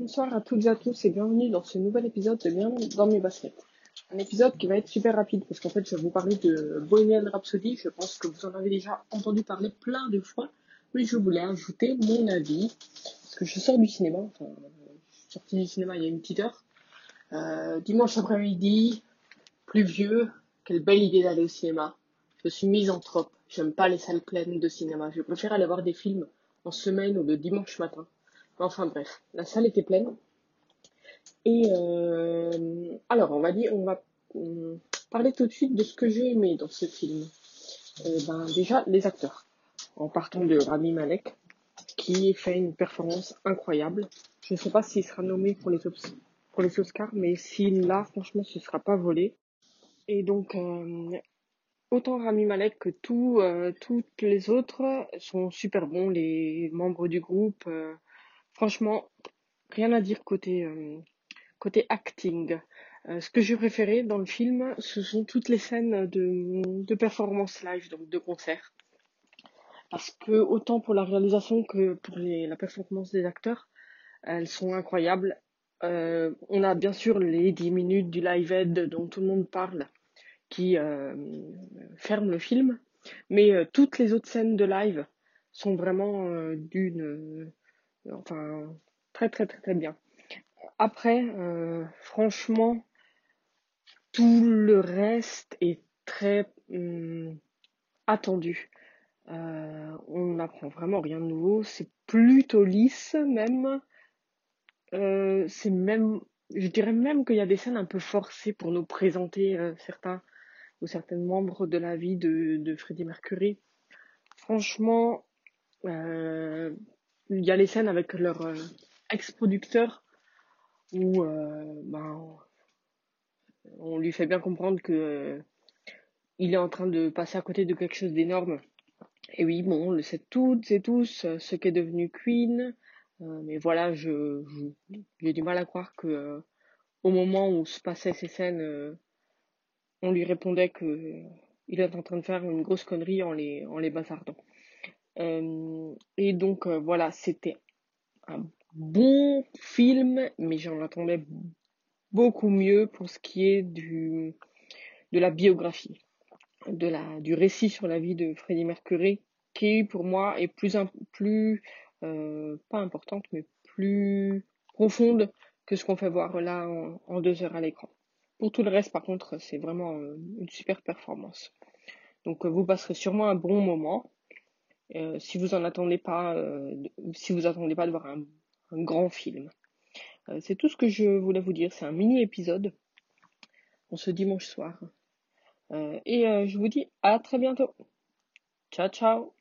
Bonsoir à toutes et à tous et bienvenue dans ce nouvel épisode de Bien dans mes baskets. Un épisode qui va être super rapide parce qu'en fait je vais vous parler de Bohemian Rhapsody. Je pense que vous en avez déjà entendu parler plein de fois, mais je voulais ajouter mon avis parce que je sors du cinéma. Enfin, je suis sorti du cinéma il y a une petite heure. Euh, dimanche après-midi, pluvieux, quelle belle idée d'aller au cinéma. Je suis misanthrope, j'aime pas les salles pleines de cinéma. Je préfère aller voir des films en semaine ou le dimanche matin. Enfin bref, la salle était pleine. Et euh, alors, on va dire, on va parler tout de suite de ce que j'ai aimé dans ce film. Euh, ben, déjà, les acteurs. En partant de Rami Malek, qui fait une performance incroyable. Je ne sais pas s'il sera nommé pour les, Oscars, mais s'il l'a, franchement, ce ne sera pas volé. Et donc, euh, autant Rami Malek que tout, toutes les autres sont super bons, les membres du groupe. Franchement, rien à dire côté, euh, côté acting. Euh, ce que j'ai préféré dans le film, ce sont toutes les scènes de, de performance live, donc de concert. Parce que autant pour la réalisation que pour la performance des acteurs, elles sont incroyables. Euh, on a bien sûr les 10 minutes du live aid dont tout le monde parle qui euh, ferment le film, mais toutes les autres scènes de live sont vraiment d'une, enfin très très très très bien. Après, euh, franchement, tout le reste est très hum, attendu. Euh, on n'apprend vraiment rien de nouveau. C'est plutôt lisse même. Euh, c'est même, je dirais même qu'il y a des scènes un peu forcées pour nous présenter certains ou certains membres de la vie de, de Freddie Mercury. Franchement, il y a les scènes avec leur euh, ex-producteur où euh, ben, on lui fait bien comprendre que euh, il est en train de passer à côté de quelque chose d'énorme. Et oui, bon, on le sait toutes et tous, ce qu'est devenu Queen. Mais voilà, je, j'ai du mal à croire que au moment où se passaient ces scènes, on lui répondait que il est en train de faire une grosse connerie en les, en les bazardant. Euh, et donc euh, voilà, c'était un bon film, mais j'en attendais beaucoup mieux pour ce qui est de la biographie, de la, du récit sur la vie de Freddie Mercury, qui pour moi est plus, euh, pas importante, mais plus profonde que ce qu'on fait voir là en, deux heures à l'écran. Pour tout le reste, par contre, c'est vraiment une super performance. Donc vous passerez sûrement un bon moment. Euh, si vous en attendez pas, euh, si vous attendez pas de voir un, grand film. Euh, c'est tout ce que je voulais vous dire. C'est un mini épisode en ce dimanche soir. Et je vous dis à très bientôt. Ciao ciao